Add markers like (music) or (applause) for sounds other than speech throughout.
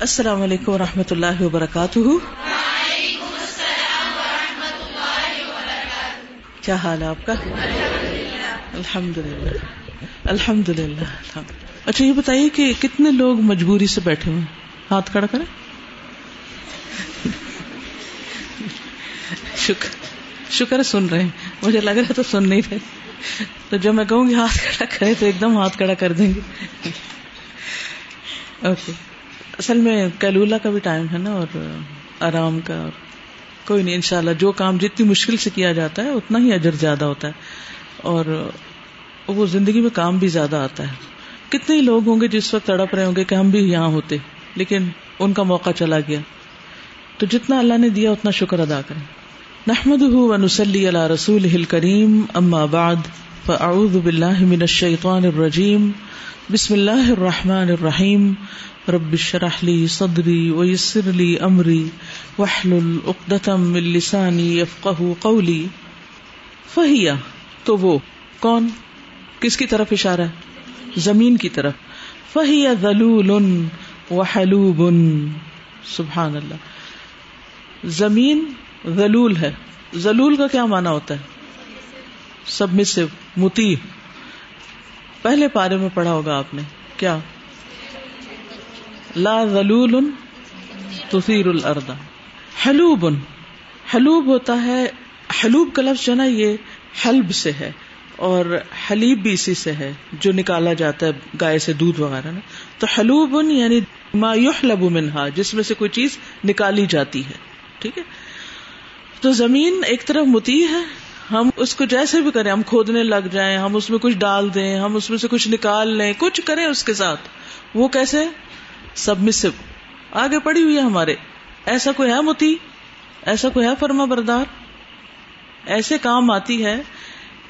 السلام علیکم و رحمۃ اللہ وبرکاتہ۔ کیا حال ہے آپ کا؟ الحمد للہ الحمد۔ للہ اچھا یہ بتائیے کہ کتنے لوگ مجبوری سے بیٹھے ہوئے ہاتھ کھڑا کریں۔ شکر شکر سن رہے ہیں۔ مجھے لگ رہا ہے تو سن نہیں رہے۔ تو جب میں کہوں گی ہاتھ کھڑا کرے تو ایک دم ہاتھ کھڑا کر دیں گے۔ اوکے۔ اصل میں کیلولا کا بھی ٹائم ہے نا اور آرام کا اور کوئی نہیں، انشاءاللہ جو کام جتنی مشکل سے کیا جاتا ہے، اتنا ہی اجر زیادہ ہوتا ہے۔ اور وہ زندگی میں کام بھی زیادہ آتا ہے۔ کتنے ہی لوگ ہوں گے جس وقت تڑپ رہے ہوں گے کہ ہم بھی یہاں ہوتے، لیکن ان کا موقع چلا گیا۔ تو جتنا اللہ نے دیا، اتنا شکر ادا کریں۔ نحمد ونسلی علی رسول کریم اما بعد، فاعوذ باللہ من الشیطان الرجیم، بسم اللہ الرحمن الرحیم۔ رب شرح لی صدری ویسر لی امری وحلل اقدتم من لسانی یفقہ قولی فہیا تو وہ کون؟ کس کی طرف اشارہ ہے؟ زمین کی طرف۔ فہی ذلول وحلوب۔ سبحان اللہ۔ زمین ذلول ہے۔ ذلول کا کیا مانا ہوتا ہے؟ سبمسو متی پہلے پارے میں پڑھا ہوگا آپ نے۔ کیا؟ لا ذلول تثیر الارض حلوب. حلوب ہوتا ہے، حلوب کا لفظ جو نا، یہ حلب سے ہے اور حلیب بھی اسی سے ہے، جو نکالا جاتا ہے گائے سے دودھ وغیرہ نا۔ تو حلوب یعنی ما یحلب منہا، جس میں سے کوئی چیز نکالی جاتی ہے۔ ٹھیک ہے؟ تو زمین ایک طرف متی ہے، ہم اس کو جیسے بھی کریں، ہم کھودنے لگ جائیں، ہم اس میں کچھ ڈال دیں، ہم اس میں سے کچھ نکال لیں، کچھ کریں اس کے ساتھ۔ وہ کیسے؟ سب مسو آگے پڑی ہوئی ہے ہمارے۔ ایسا کوئی ہے متی؟ ایسا کوئی ہے فرما بردار؟ ایسے کام آتی ہے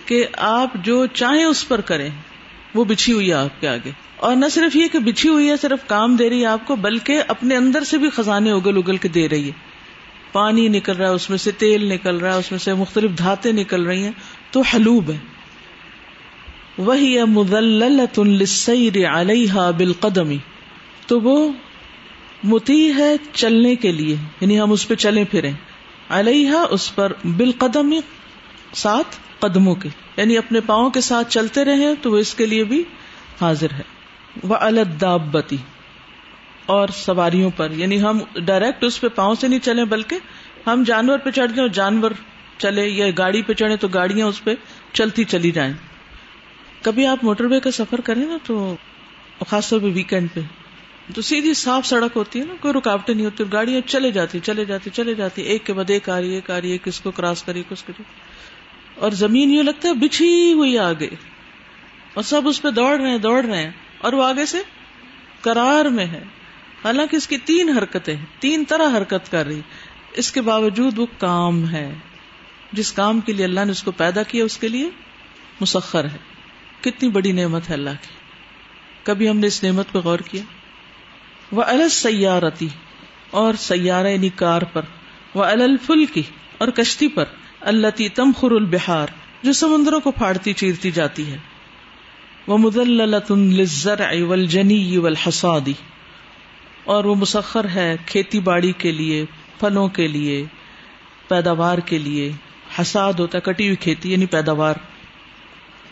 کہ آپ جو چاہیں اس پر کریں، وہ بچھی ہوئی ہے آپ کے آگے۔ اور نہ صرف یہ کہ بچھی ہوئی ہے، صرف کام دے رہی ہے آپ کو، بلکہ اپنے اندر سے بھی خزانے اگل اگل کے دے رہی ہے۔ پانی نکل رہا ہے، اس میں سے تیل نکل رہا ہے، اس میں سے مختلف دھاتے نکل رہی ہیں۔ تو حلوب ہے۔ وہی مدلسر علیہ بالقدمی۔ تو وہ متی ہے چلنے کے لیے یعنی ہم اس پہ چلے پھرے علیہ اس پر بالقدم ساتھ قدموں کے یعنی اپنے پاؤں کے ساتھ چلتے رہے تو وہ اس کے لیے بھی حاضر ہے۔ وہ الدابتی اور سواریوں پر یعنی ہم ڈائریکٹ اس پہ پاؤں سے نہیں چلے بلکہ ہم جانور پہ چڑھ جائیں، جانور چلے یا گاڑی پہ چڑھے تو گاڑیاں اس پہ چلتی چلی جائیں۔ کبھی آپ موٹر وے کا سفر کریں نا تو، خاص طور پہ ویکینڈ پہ تو سیدھی صاف سڑک ہوتی ہے نا، کوئی رکاوٹیں نہیں ہوتی، گاڑیاں چلے جاتی چلے جاتی چلے جاتی، ایک کے بعد ایک آ رہی، ایک آ رہی ہے کس کو کراس کری کس کو اور زمین یوں لگتا ہے بچھی ہوئی آگے۔ اور سب اس پہ دوڑ رہے ہیں، دوڑ رہے ہیں۔ اور وہ آگے سے کرار میں ہے۔ حالانکہ اس کی تین حرکتیں تین طرح حرکت کر رہی۔ اس کے باوجود وہ کام ہے۔ جس کام کے لیے اللہ نے اس کو پیدا کیا، اس کے لیے مسخر ہے۔ کتنی بڑی نعمت ہے اللہ کی۔ کبھی ہم نے اس نعمت پہ غور کیا؟ وہ الگ سیارتی اور سیارہ یعنی کار پر وہ الفل کی اور کشتی پر اللہ تمخر البہار جو سمندروں کو پھاڑتی چیرتی جاتی ہے۔ وہ مدلزر جنی والحصادی اور وہ مسخر ہے کھیتی باڑی کے لیے، پھلوں کے لیے، پیداوار کے لیے۔ حساد ہوتا کٹی ہوئی کھیتی یعنی پیداوار۔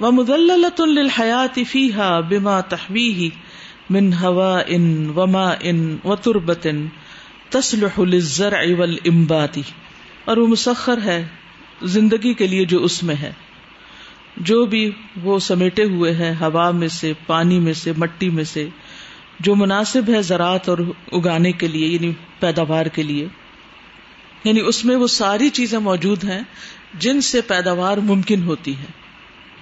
وہ مدلت الحیات فیحا بما تحوی من ہوا ان وما ان و تربت تسلح الزر اول امباتی اور وہ مسخر ہے زندگی کے لیے جو اس میں ہے۔ جو بھی وہ سمیٹے ہوئے ہیں ہوا میں سے، پانی میں سے، مٹی میں سے، جو مناسب ہے زراعت اور اگانے کے لیے یعنی پیداوار کے لیے۔ یعنی اس میں وہ ساری چیزیں موجود ہیں جن سے پیداوار ممکن ہوتی ہے۔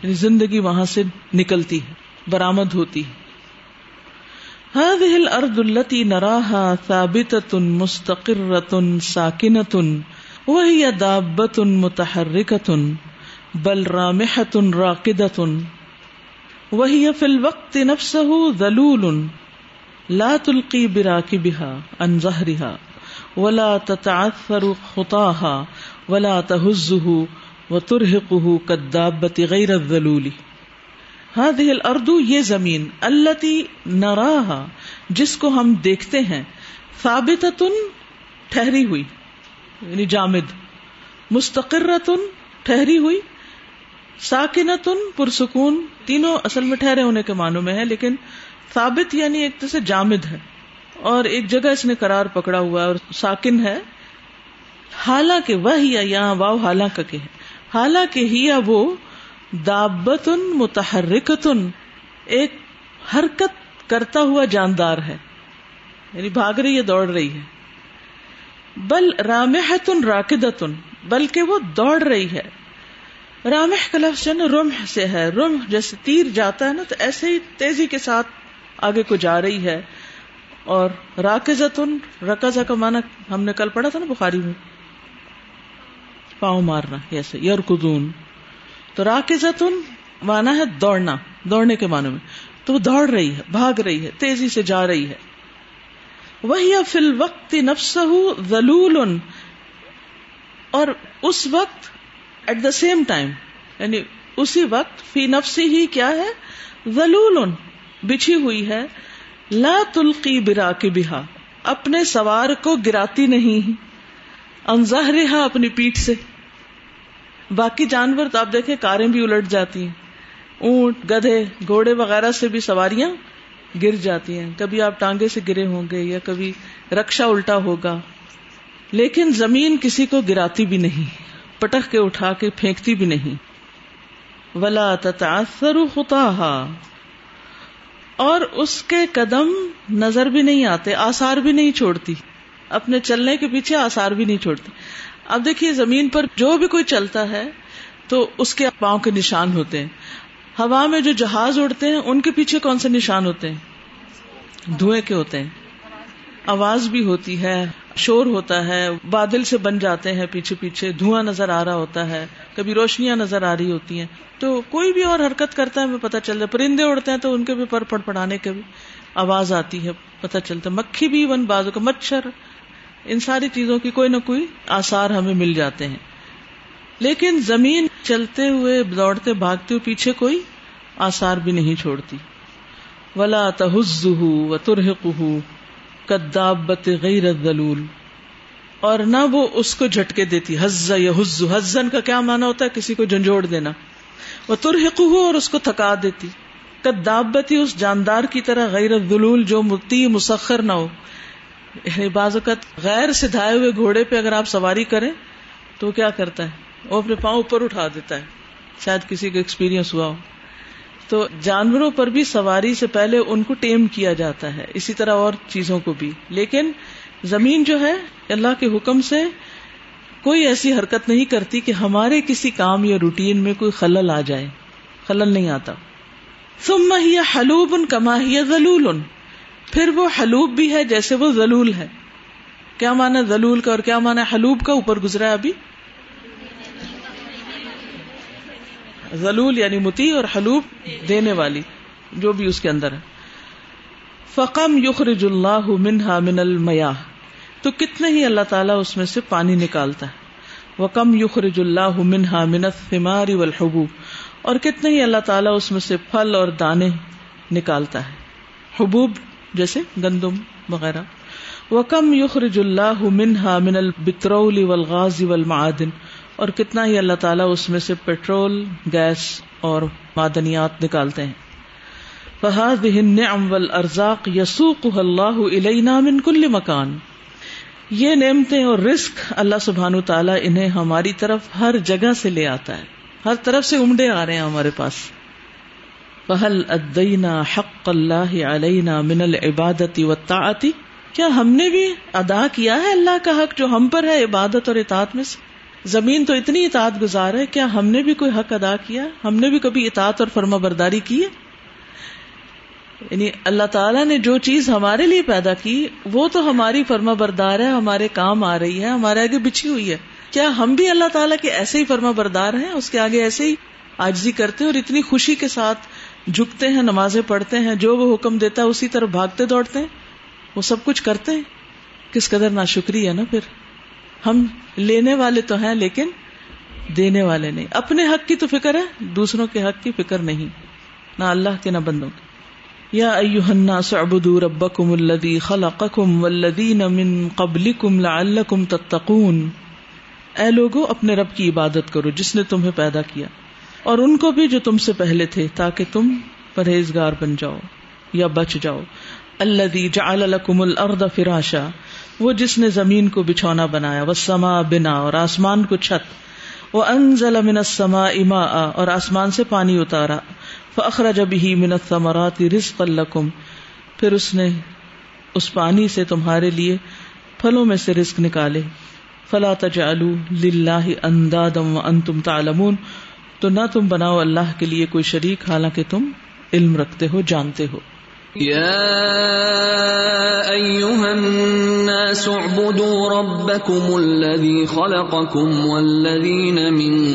یعنی زندگی وہاں سے نکلتی ہے، برآمد ہوتی ہے۔ هذه الارض التي نراها ثابتة، مستقرة، ساكنة، وهي دابة متحركة، بل رامحة راقدة، وهي في الوقت نفسه ذلول، لا تلقی برا کی بہا ان ظہرها ولا تتعثر خطاها، ولا تهزه وترهقه كالدابة غير الذلول. هذه الارض، یہ زمین، التي نراها، جس کو ہم دیکھتے ہیں، ثابتتن ٹھہری ہوئی یعنی جامد، مستقرتن ٹھہری ہوئی، ساکنتن پرسکون، تینوں اصل میں ٹھہرے ہونے کے معنوں میں ہے لیکن ثابت یعنی ایک طرح سے جامد ہے، اور ایک جگہ اس نے قرار پکڑا ہوا ہے اور ساکن ہے۔ حالانکہ وہ یہاں واؤ حالانکہ کہ حالانکہ ہی یا وہ دابتن متحرکتن، ایک حرکت کرتا ہوا جاندار ہے۔ یعنی بھاگ رہی ہے، دوڑ رہی ہے۔ بل رامحتن راکدتن، بلکہ وہ دوڑ رہی ہے۔ رامح کا لفظ جو رمح سے ہے۔ رمح جیسے تیر جاتا ہے نا، تو ایسے ہی تیزی کے ساتھ آگے کو جا رہی ہے۔ اور راکزتن رکزا کا مانا ہم نے کل پڑھا تھا نا بخاری میں۔ پاؤں مارنا ایسے یور کدون تو راکزتن مانا ہے دوڑنا، دوڑنے کے معنی میں۔ تو وہ دوڑ رہی ہے، بھاگ رہی ہے، تیزی سے جا رہی ہے۔ وہی فل وقت نفس ذلول اور اس وقت ایٹ دا سیم ٹائم یعنی اسی وقت فی نفسی ہی کیا ہے؟ ذلول بچھی ہوئی ہے۔ لا تلقی برا کے بہا اپنے سوار کو گراتی نہیں۔ انزہ رہا اپنی پیٹ سے۔ باقی جانور تو آپ دیکھیں کاریں بھی الٹ جاتی ہیں۔ اونٹ، گدھے، گھوڑے وغیرہ سے بھی سواریاں گر جاتی ہیں۔ کبھی آپ ٹانگے سے گرے ہوں گے یا کبھی رکشا الٹا ہوگا۔ لیکن زمین کسی کو گراتی بھی نہیں پٹک کے اٹھا کے پھینکتی بھی نہیں۔ ولا تتاثر خطاہا اور اس کے قدم نظر بھی نہیں آتے آسار بھی نہیں چھوڑتی۔ اپنے چلنے کے پیچھے آسار بھی نہیں چھوڑتی اب دیکھیے، زمین پر جو بھی کوئی چلتا ہے، تو اس کے پاؤں کے نشان ہوتے ہیں۔ ہوا میں جو جہاز اڑتے ہیں، ان کے پیچھے کون سے نشان ہوتے ہیں؟ دھوئیں کے ہوتے ہیں۔ آواز بھی ہوتی ہے، شور ہوتا ہے، بادل سے بن جاتے ہیں پیچھے پیچھے، دھواں نظر آ رہا ہوتا ہے، کبھی روشنیاں نظر آ رہی ہوتی ہیں۔ تو کوئی بھی اور حرکت کرتا ہے، ہمیں پتا چل ہے، پرندے اڑتے ہیں تو ان کے بھی پر پڑ پڑانے کے بھی آواز آتی ہے پتا چلتا ہے۔ مکھی بھی ون بازو کا مچھر ان ساری چیزوں کی کوئی نہ کوئی آسار ہمیں مل جاتے ہیں۔ لیکن زمین چلتے ہوئے، دوڑتے، بھاگتے ہوئے پیچھے کوئی آسار بھی نہیں چھوڑتی۔ ولا تحز و ترہق کدابت غیر ذلول اور نہ وہ اس کو جھٹکے دیتی۔ حز یا حز حزن کا کیا مانا ہوتا ہے؟ کسی کو جھنجھوڑ دینا۔ وہ ترہق ہو اور اس کو تھکا دیتی۔ کدابتی اس جاندار کی طرح غیر ذلول جو متی، مسخر نہ ہو۔ یعنی بعض اوقات غیر سدھائے ہوئے گھوڑے پہ اگر آپ سواری کریں تو کیا کرتا ہے؟ وہ اپنے پاؤں اوپر اٹھا دیتا ہے۔ شاید کسی کا ایکسپیرئنس ہوا ہو۔ تو جانوروں پر بھی سواری سے پہلے ان کو ٹیم کیا جاتا ہے، اسی طرح اور چیزوں کو بھی۔ لیکن زمین جو ہے، اللہ کے حکم سے کوئی ایسی حرکت نہیں کرتی کہ ہمارے کسی کام یا روٹین میں کوئی خلل آ جائے۔ خلل نہیں آتا۔ ثم ہی حلوب ان کما ہی پھر وہ حلوب بھی ہے جیسے وہ ضلول ہے۔ کیا مانا ضلول کا اور کیا مانا حلوب کا اوپر گزرا ہے ابھی؟ ضلول یعنی متی اور حلوب دینے والی، جو بھی اس کے اندر ہے۔ فقم یخرج اللہ منہا من المیاہ۔ تو کتنے ہی اللہ تعالیٰ اس میں سے پانی نکالتا ہے۔ وکم یخرج اللہ منہا من الثمار والحبوب۔ اور کتنے ہی اللہ تعالیٰ اس میں سے پھل اور دانے نکالتا ہے۔ حبوب جیسے گندم وغیرہ۔ وکم یخرج اللہ منہا من البترول والغاز والمعادن۔ اور کتنا ہی اللہ تعالیٰ اس میں سے پیٹرول گیس اور معدنیات نکالتے ہیں۔ فہاد نعم والارزاق یسوق اللہ الینا من کل مکان یہ نعمتیں اور رزق اللہ سبحانہ تعالیٰ انہیں ہماری طرف ہر جگہ سے لے آتا ہے۔ ہر طرف سے عمدے آ رہے ہیں ہمارے پاس۔ فہل ادینا حق اللہ علینا من العبادت والطاعت کیا ہم نے بھی ادا کیا ہے اللہ کا حق جو ہم پر ہے عبادت اور اطاعت میں سے؟ زمین تو اتنی اطاعت گزار ہے، کیا ہم نے بھی کوئی حق ادا کیا؟ ہم نے بھی کبھی اطاعت اور فرما برداری کی ہے؟ یعنی اللہ تعالیٰ نے جو چیز ہمارے لیے پیدا کی، وہ تو ہماری فرما بردار ہے، ہمارے کام آ رہی ہے، ہمارے آگے بچھی ہوئی ہے۔ کیا ہم بھی اللہ تعالیٰ کے ایسے ہی فرما بردار ہیں، اس کے آگے ایسے ہی آجزی کرتے ہیں اور اتنی خوشی کے ساتھ جھکتے ہیں، نمازیں پڑھتے ہیں، جو وہ حکم دیتا ہے، اسی طرح بھاگتے دوڑتے ہیں۔ وہ سب کچھ کرتے ہیں۔ کس قدر نا شکریہ نا پھر۔ ہم لینے والے تو ہیں لیکن دینے والے نہیں۔ اپنے حق کی تو فکر ہے، دوسروں کے حق کی فکر نہیں۔ نہ اللہ کے، نہ بندوں کی یا ایوہ الناس اعبدوا ربکم الذی خلقکم والذین من قبلکم لعلکم تتقون۔ اے لوگو، اپنے رب کی عبادت کرو، جس نے تمہیں پیدا کیا۔ اور ان کو بھی جو تم سے پہلے تھے، تاکہ تم پرہیزگار بن جاؤ یا بچ جاؤ۔ اللہ جعل لکم الارض فراشا، وہ جس نے زمین کو بچھونا بنایا وہ بنا، اور آسمان کو چھت۔ وہ انزل من السماء ماء، اور آسمان سے پانی اتارا۔ فاخرج به من الثمرات رزقا لکم، پھر اس نے اس پانی سے تمہارے لیے پھلوں میں سے رزق نکالے۔ فلا تجعلوا للہ اندادا وانتم تعلمون تو نہ تم بناؤ اللہ کے لیے کوئی شریک، حالانکہ تم علم رکھتے ہو، جانتے ہو۔ یا ایوہ الناس اعبدوا ربكم الذي خلقكم والذين من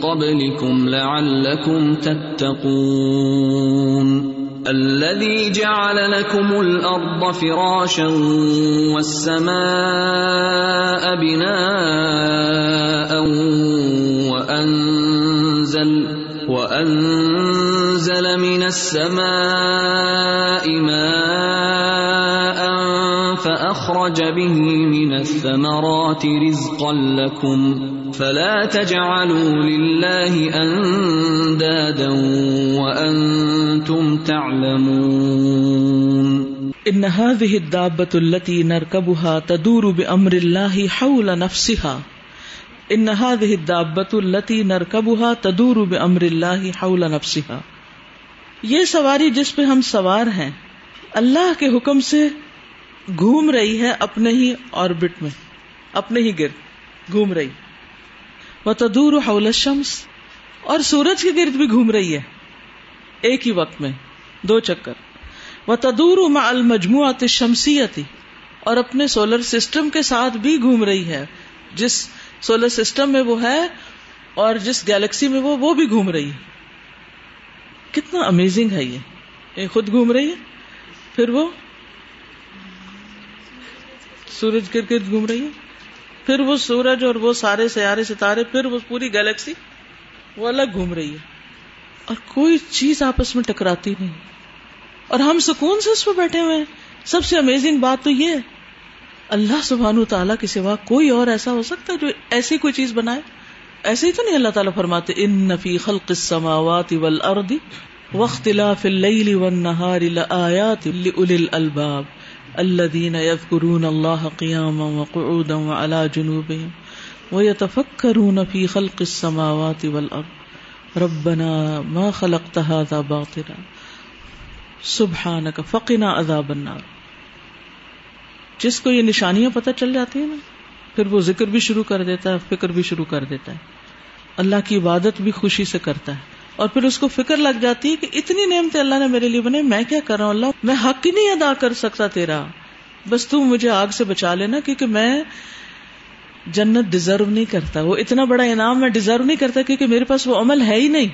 قبلكم لعلكم تتقون۔ الذي جعل لكم الارض فراشا والسماء بناء وانزل وانزل من السماء ماء فاخرج به من الثمرات رزقا لكم فلا تجعلوا لله اندادا وانتم تعلمون ان هذه الدابه التي نركبها تدور بامر الله حول نفسها. ان هذه الدابه التي تدور بامر الله حول نفسها. یہ سواری جس پہ ہم سوار ہیں، اللہ کے حکم سے گھوم رہی ہے اپنے ہی آربٹ میں، اپنے ہی گرد، گھوم رہی۔ وہ تدور حول الشمس، اور سورج کے گرد بھی گھوم رہی ہے، ایک ہی وقت میں، دو چکر۔ وہ تدور مع المجموعات الشمسیتی اور اپنے سولر سسٹم کے ساتھ بھی گھوم رہی ہے، جس سولر سسٹم میں وہ ہے اور جس گیلیکسی میں وہ وہ بھی گھوم رہی ہے۔ کتنا امیزنگ ہے یہ۔ خود گھوم رہی ہے، پھر وہ سورج گرد گرد گھوم رہی ہے۔ پھر وہ سورج اور وہ سارے سیارے ستارے، پھر وہ پوری گیلیکسی، وہ الگ گھوم رہی ہے۔ اور کوئی چیز آپس میں ٹکراتی نہیں۔ اور ہم سکون سے اس پہ بیٹھے ہوئے ہیں۔ سب سے امیزنگ بات تو یہ ہے اللہ سبحان تعالیٰ کے سوا کوئی اور ایسا ہو سکتا ہے جو ایسی کوئی چیز بنائے؟ ایسے ہی تو نہیں اللہ تعالیٰ فرماتے، ان نفی خلق السماوات والارض واختلاف اللیل والنہار لآیات لأولی الالباب الذین یذکرون اللہ قیاما وقعودا وعلا جنوبهم ویتفکرون فی خلق السماوات والارض ربنا ما خلقت هذا باطلا سبحانک فقنا عذاب النار جس کو یہ نشانیاں پتہ چل جاتی ہیں نا، پھر وہ ذکر بھی شروع کر دیتا ہے، فکر بھی شروع کر دیتا ہے۔ اللہ کی عبادت بھی خوشی سے کرتا ہے۔ اور پھر اس کو فکر لگ جاتی ہے کہ اتنی نعمتیں اللہ نے میرے لیے بنے میں کیا کر رہا ہوں اللہ؟ میں حق ہی نہیں ادا کر سکتا تیرا۔ بس تو مجھے آگ سے بچا لینا، کیونکہ میں جنت ڈیزرو نہیں کرتا۔ وہ اتنا بڑا انعام میں ڈیزرو نہیں کرتا، کیونکہ میرے پاس وہ عمل ہے ہی نہیں۔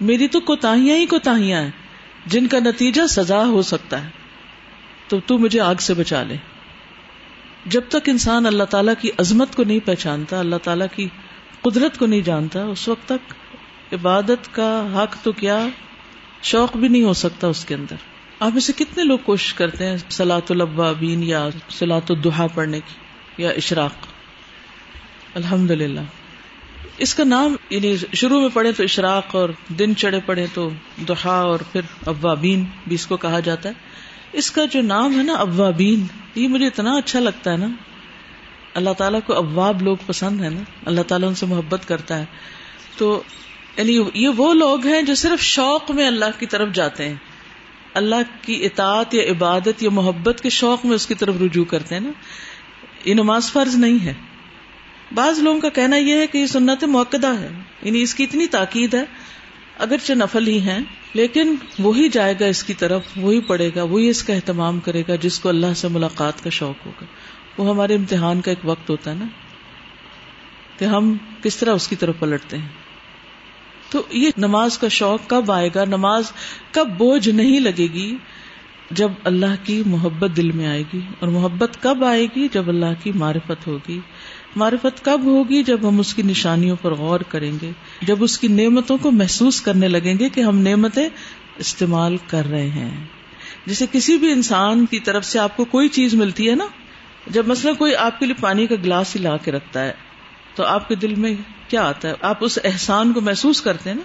میری تو کوتاہیاں ہی کوتاہیاں ہیں، جن کا نتیجہ سزا ہو سکتا ہے۔ تو تو مجھے آگ سے بچا لے۔ جب تک انسان اللہ تعالیٰ کی عظمت کو نہیں پہچانتا، اللہ تعالیٰ کی قدرت کو نہیں جانتا، اس وقت تک عبادت کا حق تو کیا شوق بھی نہیں ہو سکتا اس کے اندر۔ آپ اسے کتنے لوگ کوشش کرتے ہیں سلاۃ البابین یا سلاۃ الدحا پڑھنے کی یا اشراق؟ الحمد للہ اس کا نام یعنی شروع میں پڑھے تو اشراق اور دن چڑھے پڑھے تو دہا اور پھر ابابین بھی اس کو کہا جاتا ہے۔ اس کا جو نام ہے نا اوابین، یہ مجھے اتنا اچھا لگتا ہے نا۔ اللہ تعالیٰ کو اواب لوگ پسند ہے نا۔ اللہ تعالیٰ ان سے محبت کرتا ہے۔ تو یعنی یہ وہ لوگ ہیں جو صرف شوق میں اللہ کی طرف جاتے ہیں۔ اللہ کی اطاعت یا عبادت یا محبت کے شوق میں اس کی طرف رجوع کرتے ہیں نا۔ یہ نماز فرض نہیں ہے۔ بعض لوگوں کا کہنا یہ ہے کہ یہ سنت موقع ہے۔ یعنی اس کی اتنی تاکید ہے۔ اگرچہ نفل ہی ہیں، لیکن وہی جائے گا اس کی طرف، وہی پڑھے گا، وہی اس کا اہتمام کرے گا جس کو اللہ سے ملاقات کا شوق ہوگا۔ وہ ہمارے امتحان کا ایک وقت ہوتا ہے نا، کہ ہم کس طرح اس کی طرف پلٹتے ہیں۔ تو یہ نماز کا شوق کب آئے گا، نماز کب بوجھ نہیں لگے گی؟ جب اللہ کی محبت دل میں آئے گی، اور محبت کب آئے گی؟ جب اللہ کی معرفت ہوگی۔ معرفت کب ہوگی جب ہم اس کی نشانیوں پر غور کریں گے، جب اس کی نعمتوں کو محسوس کرنے لگیں گے کہ ہم نعمتیں استعمال کر رہے ہیں۔ جیسے کسی بھی انسان کی طرف سے آپ کو کوئی چیز ملتی ہے نا، جب مثلا کوئی آپ کے لیے پانی کا گلاس ہی لا کے رکھتا ہے، تو آپ کے دل میں کیا آتا ہے؟ آپ اس احسان کو محسوس کرتے ہیں نا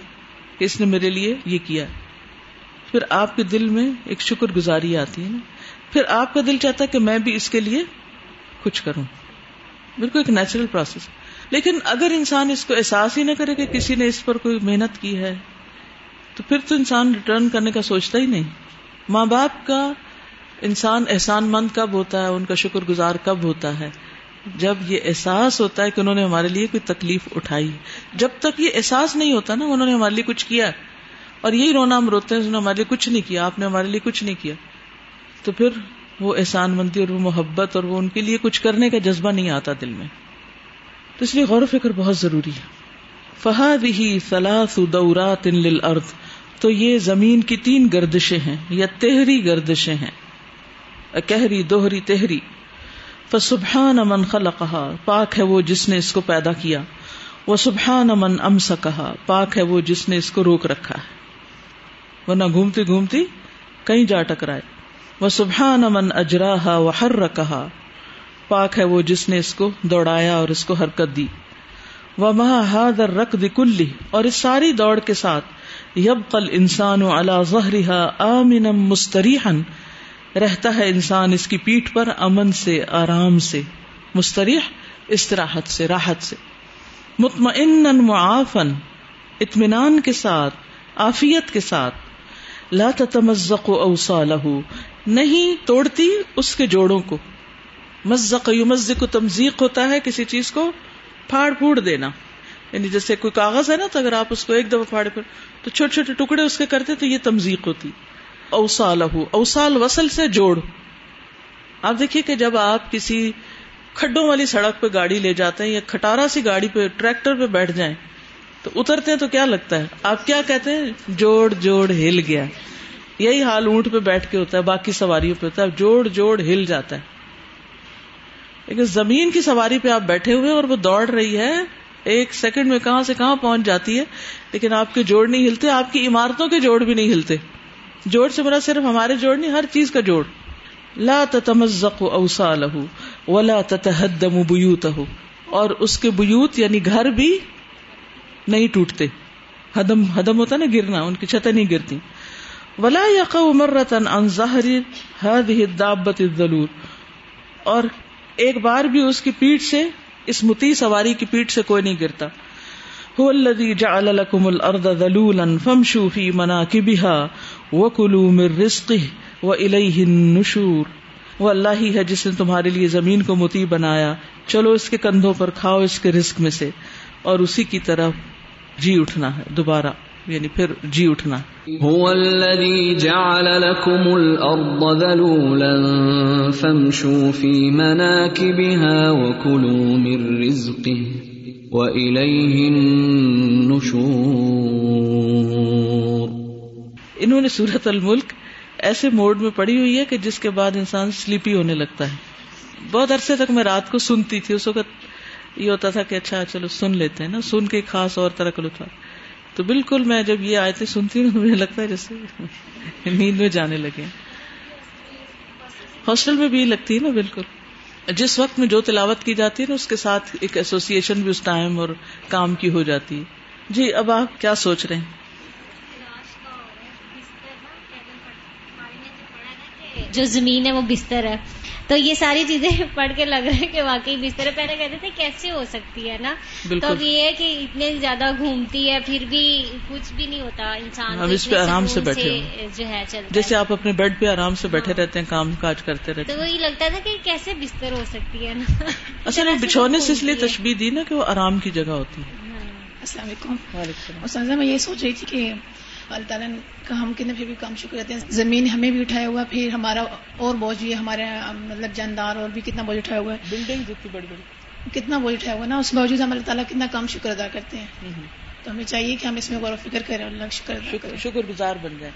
کہ اس نے میرے لیے یہ کیا پھر آپ کے دل میں ایک شکر گزاری آتی ہے نا۔ پھر آپ کا دل چاہتا ہے کہ میں بھی اس کے لیے کچھ کروں۔ بالکل ایک نیچرل پروسیس لیکن اگر انسان اس کو احساس ہی نہ کرے کہ کسی نے اس پر کوئی محنت کی ہے، تو پھر تو انسان ریٹرن کرنے کا سوچتا ہی نہیں۔ ماں باپ کا انسان احسان مند کب ہوتا ہے، ان کا شکر گزار کب ہوتا ہے؟ جب یہ احساس ہوتا ہے کہ انہوں نے ہمارے لیے کوئی تکلیف اٹھائی۔ جب تک یہ احساس نہیں ہوتا نا، انہوں نے ہمارے لیے کچھ کیا۔ اور یہی رونا ہم روتے ہیں، انہوں نے ہمارے لیے کچھ نہیں کیا، آپ نے ہمارے لیے کچھ نہیں کیا۔ تو پھر وہ احسان مندی اور وہ محبت اور وہ ان کے لیے کچھ کرنے کا جذبہ نہیں آتا دل میں۔ تو اس لیے غور و فکر بہت ضروری ہے۔ فہاد ہی سلاس دورات ارد تو یہ زمین کی تین گردشیں ہیں، یا تہری گردشیں ہیں۔ کہری دوہری، تہری۔ فسبحان من خلقها۔ پاک ہے وہ جس نے اس کو پیدا کیا۔ وہ سبحان من امس کہا پاک ہے وہ جس نے اس کو روک رکھا ہے۔ وہ نہ گھومتی گھومتی کہیں جا ٹکرائے۔ وہ سبحان امن اجراہا وہ ہر رکھا پاک ہے وہ جس نے اس کو دوڑایا اور اس کو حرکت دی۔ وہ مہا ہادر رق کلی اور اس ساری دوڑ کے ساتھ یب قل انسان اللہ ظہرا آمنم مستریحن رہتا ہے انسان اس کی پیٹ پر امن سے، آرام سے۔ مستریح، استراحت سے، راحت سے۔ مطمئن معافن اطمینان کے ساتھ آفیت کے ساتھ۔ لا تمزق اوصالہ نہیں توڑتی اس کے جوڑوں کو۔ مزق یمزق تمزیق ہوتا ہے کسی چیز کو پھاڑ پھوڑ دینا۔ یعنی جیسے کوئی کاغذ ہے نا، تو اگر آپ اس کو ایک دفعہ پھاڑے پھر تو چھوٹے چھوٹے ٹکڑے اس کے کرتے تو یہ تمزیق ہوتی۔ اوسال اوسال وصل سے جوڑ۔ آپ دیکھیے کہ جب آپ کسی کھڈوں والی سڑک پہ گاڑی لے جاتے ہیں یا کھٹارا سی گاڑی پہ، ٹریکٹر پہ بیٹھ جائیں، تو اترتے ہیں تو کیا لگتا ہے؟ آپ کیا کہتے ہیں؟ جوڑ جوڑ، ہل گیا۔ یہی حال اونٹ پہ بیٹھ کے ہوتا ہے، باقی سواریوں پہ ہوتا ہے جوڑ جوڑ ہل جاتا ہے۔ لیکن زمین کی سواری پہ آپ بیٹھے ہوئے اور وہ دوڑ رہی ہے، ایک سیکنڈ میں کہاں سے کہاں پہنچ جاتی ہے، لیکن آپ کے جوڑ نہیں ہلتے، آپ کی عمارتوں کے جوڑ بھی نہیں ہلتے۔ جوڑ سے برا صرف ہمارے جوڑ نہیں، ہر چیز کا جوڑ۔ لا تتمزق اوسالہ ولا تتہدم بیوتہ اور اس کے بیوت یعنی گھر بھی نہیں ٹوٹتے۔ ہدم ہدم ہوتا نا، گرنا، ان کی چھتیں نہیں گرتی۔ ولا یقع مرتن عن ظہر هذه الدابة اور ایک بار بھی اس کی پیٹ سے، اس متی سواری کی پیٹ سے کوئی نہیں گرتا۔ هو الذي جعل لكم الارض ذلولا فامشوا في مناكبها وكلوا من رزقه واليه النشور۔ وہ اللہ ہی ہے جس نے تمہارے لیے زمین کو متی بنایا۔ چلو اس کے کندھوں پر کھاؤ اس کے رزق میں سے۔ اور اسی کی طرف جی اٹھنا ہے دوبارہ۔ یعنی پھر جی اٹھنا۔ هو الذي جعل لكم الارض ذلولا فامشوا في مناكبها وكلوا من رزقه واليه النشور۔ انہوں نے سورت الملک ایسے موڈ میں پڑی ہوئی ہے کہ جس کے بعد انسان سلیپی ہونے لگتا ہے۔ بہت عرصے تک میں رات کو سنتی تھی اس وقت یہ ہوتا تھا کہ اچھا چلو سن لیتے ہیں نا سن کے خاص اور طرح کا لطف۔ تو بالکل میں جب یہ آیتیں سنتی ہوں مجھے لگتا ہے جیسے نیند میں جانے لگے ہاسٹل میں بھی لگتی ہے نا بالکل۔ جس وقت میں جو تلاوت کی جاتی ہے نا، اس کے ساتھ ایک ایسوسیشن بھی اس ٹائم اور کام کی ہو جاتی ہے۔ جی اب آپ کیا سوچ رہے ہیں؟ جو زمین ہے وہ بستر ہے۔ تو یہ ساری چیزیں (laughs) پڑھ کے لگ رہا ہے کہ واقعی بستر پہلے کہتے تھے کیسے ہو سکتی ہے نا؟ تو اب یہ ہے کہ اتنے زیادہ گھومتی ہے پھر بھی کچھ بھی نہیں ہوتا انسان اب اس پہ آرام سے بیٹھے جو ہے چلتا جیسے آپ اپنے بیڈ پہ آرام سے بیٹھے رہتے ہیں کام کاج کرتے رہتے تو وہی لگتا تھا کہ کیسے بستر ہو سکتی ہے نا؟ (laughs) اصل میں بچھونے سے اس لیے تشبیح دی نا کہ وہ آرام کی جگہ ہوتی ہے۔ السلام علیکم۔ میں یہ سوچ رہی تھی کہ اللہ تعالیٰ کا ہم کتنے پھر بھی کم شکر رہتے ہیں۔ زمین ہمیں بھی اٹھایا ہوا پھر ہمارا اور بوجھ بھی ہمارے مطلب جاندار اور بھی کتنا بوجھ اٹھایا ہوا ہے۔ بلڈنگ جتنی بڑی بڑی۔ کتنا بوجھ اٹھایا ہوا نا اس باوجود ہم اللہ تعالیٰ کتنا کم شکر ادا کرتے ہیں۔ تو ہمیں چاہیے کہ ہم اس میں غور و فکر کریں اللہ شکر شکر گزار بن جائے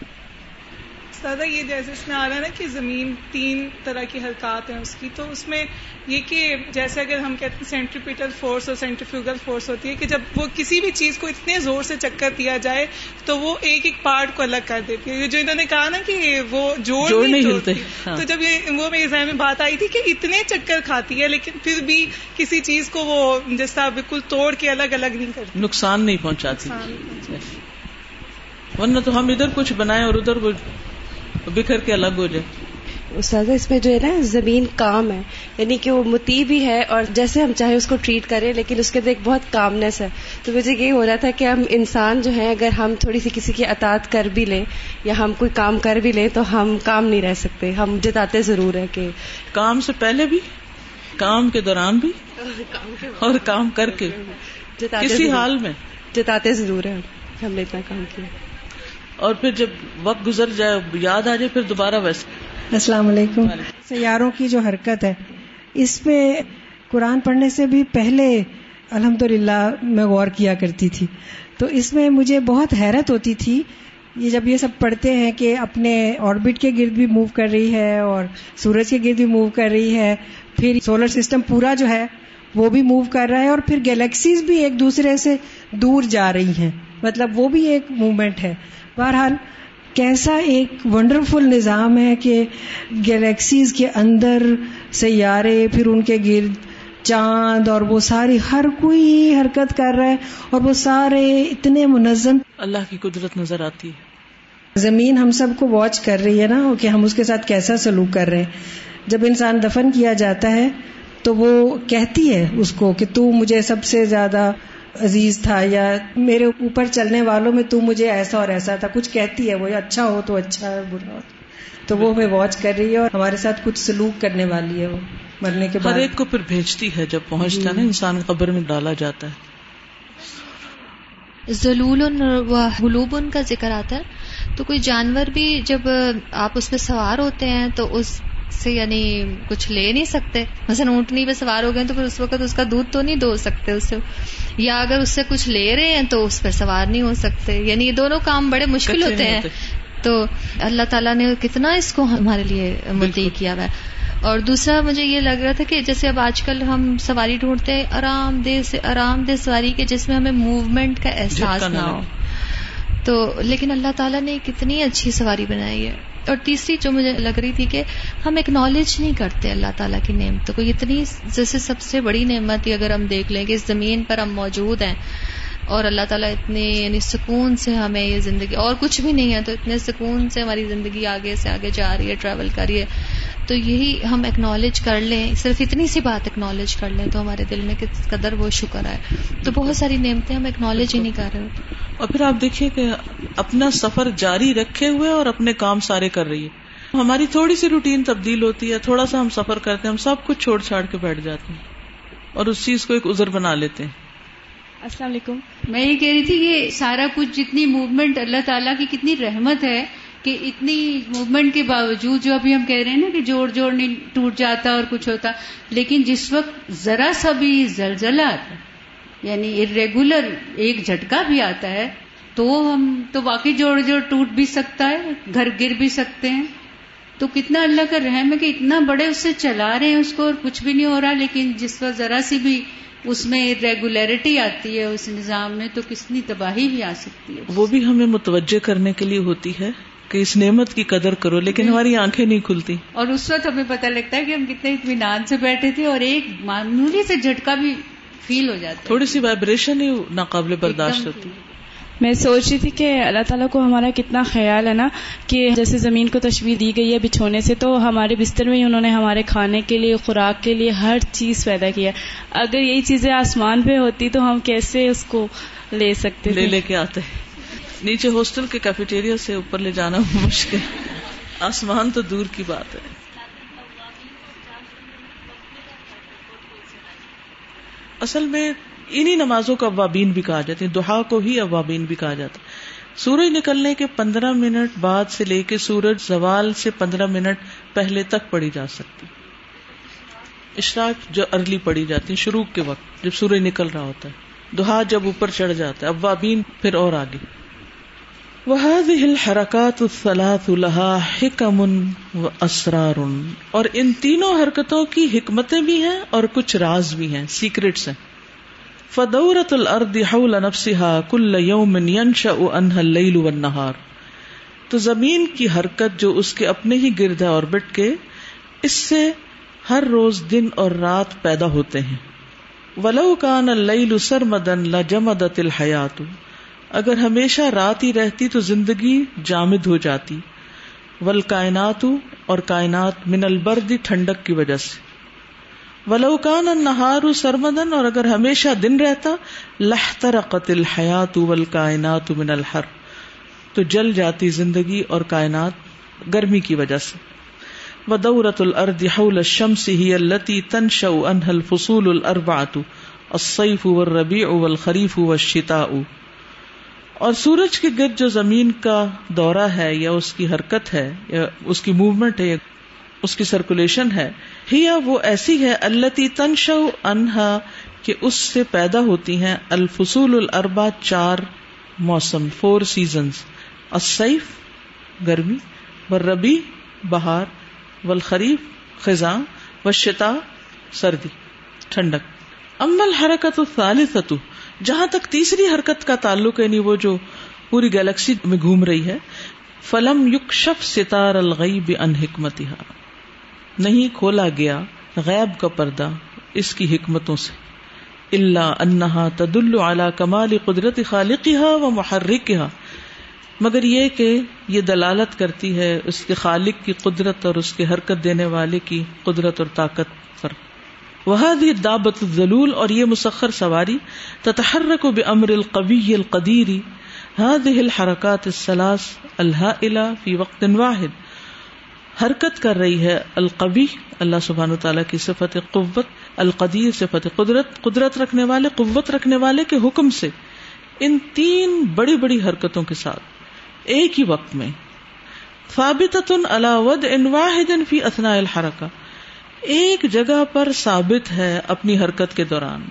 دادا یہ جیسے اس میں آ رہا ہے نا کہ زمین تین طرح کی حرکات ہیں اس کی تو اس میں یہ کہ جیسے اگر ہم کہتے ہیں سینٹریپیٹل فورس اور سینٹریفیوگل فورس ہوتی ہے کہ جب وہ کسی بھی چیز کو اتنے زور سے چکر دیا جائے تو وہ ایک ایک پارٹ کو الگ کر دیتی ہے۔ جو انہوں نے کہا نا کہ وہ جوڑ نہیں ہلتے۔ ہاں۔ تو جب یہ وہ میرے ذہن میں بات آئی تھی کہ اتنے چکر کھاتی ہے لیکن پھر بھی کسی چیز کو وہ جیسا بالکل توڑ کے الگ الگ نہیں کرتی۔ نقصان نہیں پہنچاتی۔ ورنہ تو ہم ادھر کچھ بنائیں اور ادھر بکھر کے الگ ہو جائے۔ استاذہ اس میں جو ہے نا زمین کام ہے۔ یعنی کہ وہ متی بھی ہے اور جیسے ہم چاہے اس کو ٹریٹ کریں لیکن اس کے اندر ایک بہت کامنیس ہے۔ تو مجھے یہ ہو رہا تھا کہ ہم انسان جو ہے اگر ہم تھوڑی سی کسی کی اطاعت کر بھی لیں یا ہم کوئی کام کر بھی لیں تو ہم کام نہیں رہ سکتے۔ ہم جتاتے ضرور ہے کہ کام سے پہلے بھی کام کے دوران بھی اور کام کر کے۔ کسی حال میں۔ جتاتے ضرور ہے ہم نے اتنا کام کیا۔ اور پھر جب وقت گزر جائے، یاد آ جائے، پھر دوبارہ ویسے۔ السلام علیکم۔ سیاروں کی جو حرکت ہے، اس پہ قرآن پڑھنے سے بھی پہلے الحمد للہ میں غور کیا کرتی تھی۔ تو اس میں مجھے بہت حیرت ہوتی تھی، یہ جب یہ سب پڑھتے ہیں کہ اپنے آربٹ کے گرد بھی موو کر رہی ہے اور سورج کے گرد بھی موو کر رہی ہے، پھر سولر سسٹم پورا جو ہے، وہ بھی موو کر رہا ہے اور پھر گیلیکسیز بھی ایک دوسرے سے دور جا رہی ہیں۔ مطلب وہ بھی ایک موومنٹ ہے۔ بہرحال کیسا ایک ونڈرفل نظام ہے کہ گلیکسیز کے اندر سیارے پھر ان کے گرد چاند اور وہ ساری ہر کوئی حرکت کر رہا ہے اور وہ سارے اتنے منظم۔ اللہ کی قدرت نظر آتی ہے۔ زمین ہم سب کو واچ کر رہی ہے نا کہ ہم اس کے ساتھ کیسا سلوک کر رہے ہیں۔ جب انسان دفن کیا جاتا ہے تو وہ کہتی ہے اس کو کہ تو مجھے سب سے زیادہ عزیز تھا یا میرے اوپر چلنے والوں میں تو مجھے ایسا اور ایسا تھا کچھ کہتی ہے وہ اچھا ہو تو اچھا ہے برا ہو۔ تو وہ ہمیں واچ کر رہی ہے اور ہمارے ساتھ کچھ سلوک کرنے والی ہے وہ مرنے کے بعد۔ ہر ایک کو پھر بھیجتی ہے جب پہنچتا نا انسان قبر میں ڈالا جاتا ہے۔ ضلول و حلوب ان کا ذکر آتا ہے۔ تو کوئی جانور بھی جب آپ اس پہ سوار ہوتے ہیں تو اس سے یعنی کچھ لے نہیں سکتے۔ مثلا اونٹنی پہ سوار ہو گئے تو پھر اس وقت اس کا دودھ تو نہیں دو سکتے اس سے۔ یا اگر اس سے کچھ لے رہے ہیں تو اس پہ سوار نہیں ہو سکتے۔ یعنی یہ دونوں کام بڑے مشکل ہوتے ہیں۔ تو اللہ تعالیٰ نے کتنا اس کو ہمارے لیے مدعی کیا ہوا ہے۔ اور دوسرا مجھے یہ لگ رہا تھا کہ جیسے اب آج کل ہم سواری ڈھونڈتے ہیں آرام دہ سے آرام دہ سواری کے جس میں ہمیں موومنٹ کا احساس نہ ہو۔ تو لیکن اللہ تعالیٰ نے کتنی اچھی سواری بنائی ہے۔ اور تیسری جو مجھے لگ رہی تھی کہ ہم اکنالج نہیں کرتے اللہ تعالیٰ کی نعمتوں کو۔ اتنی جیسے سب سے بڑی نعمت ہی اگر ہم دیکھ لیں کہ اس زمین پر ہم موجود ہیں اور اللہ تعالیٰ اتنے یعنی سکون سے ہمیں یہ زندگی اور کچھ بھی نہیں ہے تو اتنے سکون سے ہماری زندگی آگے سے آگے جا رہی ہے ٹریول کر رہی ہے۔ تو یہی ہم اکنالج کر لیں صرف اتنی سی بات اکنالج کر لیں تو ہمارے دل میں کس قدر وہ شکر ہے تو بہت ساری نعمتیں ہم اکنالج ہی نہیں کر رہے۔ ہوتے اور پھر آپ دیکھیے کہ اپنا سفر جاری رکھے ہوئے اور اپنے کام سارے کر رہی ہے۔ ہماری تھوڑی سی روٹین تبدیل ہوتی ہے تھوڑا سا ہم سفر کرتے ہیں ہم سب کچھ چھوڑ چھاڑ کے بیٹھ جاتے ہیں اور اس چیز کو ایک ازر بنا لیتے ہیں۔ السلام علیکم۔ میں یہ کہہ رہی تھی کہ سارا کچھ جتنی موومنٹ اللہ تعالیٰ کی کتنی رحمت ہے کہ اتنی موومنٹ کے باوجود جو ابھی ہم کہہ رہے ہیں نا کہ جوڑ جوڑ نہیں ٹوٹ جاتا اور کچھ ہوتا، لیکن جس وقت ذرا سا بھی زلزلہ آتا یعنی ریگولر ایک جھٹکا بھی آتا ہے، تو ہم تو واقعی جوڑ جوڑ ٹوٹ بھی سکتا ہے، گھر گر بھی سکتے ہیں۔ تو کتنا اللہ کا رحم ہے کہ اتنا بڑے اس سے چلا رہے ہیں اس کو اور کچھ بھی نہیں ہو رہا، لیکن جس وقت ذرا سی بھی اس میں ریگولیرٹی آتی ہے، اس نظام میں تو کتنی تباہی بھی آ سکتی ہے۔ وہ بھی ہمیں متوجہ کرنے کے لیے ہوتی ہے۔ کہ اس نعمت کی قدر کرو لیکن ہماری آنکھیں نہیں کھلتی۔ اور اس وقت ہمیں پتہ لگتا ہے کہ ہم کتنے اطمینان سے بیٹھے تھے اور ایک معمولی سے جھٹکا بھی فیل ہو جاتا تھوڑی سی وائبریشن ہی ناقابل برداشت ہوتی۔ میں سوچ رہی تھی کہ اللہ تعالیٰ کو ہمارا کتنا خیال ہے نا کہ جیسے زمین کو تشویح دی گئی ہے بچھونے سے تو ہمارے بستر میں ہی انہوں نے ہمارے کھانے کے لیے خوراک کے لیے ہر چیز پیدا کیا اگر یہی چیزیں آسمان پہ ہوتی تو ہم کیسے اس کو لے سکتے لے لے کے آتے۔ نیچے ہاسٹل کے کیفیٹیریا سے اوپر لے جانا مشکل۔ آسمان تو دور کی بات ہے۔ اصل میں انہی نمازوں کو اوابین بھی کہا جاتا ہے دہا کو ہی اوابین بھی کہا جاتا ہے۔ سورج نکلنے کے پندرہ منٹ بعد سے لے کے سورج زوال سے پندرہ منٹ پہلے تک پڑی جا سکتی۔ اشراق جو ارلی پڑی جاتی، شروع کے وقت جب سورج نکل رہا ہوتا ہے۔ دہا جب اوپر چڑھ جاتا ہے اوابین پھر اور آگے۔ وهذه الحركات الثلاث لها حکم و اسرار. اور ان تینوں حرکتوں کی حکمتیں بھی ہیں اور کچھ راز بھی ہیں سیکرٹس ہیں. فدورت الارض حول نفسها كل يوم ينشأ عنها الليل والنهار. تو زمین کی حرکت جو اس کے اپنے ہی گرد ہے اور بٹ کے، اس سے ہر روز دن اور رات پیدا ہوتے ہیں. ولو کان اللیل سرمدن لجمدت الحیات اگر ہمیشہ رات ہی رہتی تو زندگی جامد ہو جاتی۔ ول کائنات اور کائنات من البرد ٹھنڈک کی وجہ سے۔ ولوکان نہار سرمدن اور اگر ہمیشہ دن رہتا لہتر قتل حیات ول کائنات من الحر۔ تو جل جاتی زندگی اور کائنات گرمی کی وجہ سے۔ ودورت الارض حول الشمس هي التي تنشأ عنها الفصول الاربعه الصيف والربيع والخريف والشتاء۔ اور سورج کے گرد جو زمین کا دورہ ہے یا اس کی حرکت ہے، یا اس کی موومنٹ ہے، یا اس کی سرکولیشن ہے ہیا وہ ایسی ہے اللہ تنشو انہا، کہ اس سے پیدا ہوتی ہیں الفصول الاربا چار موسم فور سیزنز السیف گرمی ربی بہار، والخریف، خزاں و شتا سردی، ٹھنڈک۔ امل حرکت الثالثۃ جہاں تک تیسری حرکت کا تعلق یعنی وہ جو پوری گیلیکسی میں گھوم رہی ہے، فلم یق شف ستار الغیب ان حکمت نہیں کھولا گیا غیب کا پردہ اس کی حکمتوں سے۔ اللہ انہا تد اعلی کمال قدرت خالقہ و محرک مگر یہ کہ یہ دلالت کرتی ہے اس کے خالق کی قدرت اور اس کے حرکت دینے والے کی قدرت اور طاقت۔ وہ دابت الزلول اور یہ مسخر سواری تتحرک بامر القوی القدیری هذه الحرکات الثلاث الهائلہ فی وقت واحد. حرکت کر رہی ہے القوی اللہ سبحانہ تعالیٰ کی صفت قوت القدیر صفت قدرت قدرت رکھنے والے، قوت رکھنے والے کے حکم سے. ان تین بڑی بڑی حرکتوں کے ساتھ، ایک ہی وقت میں. ثابتۃ علی ود ان واحد فی اثناء الحرکہ. ایک جگہ پر ثابت ہے اپنی حرکت کے دوران۔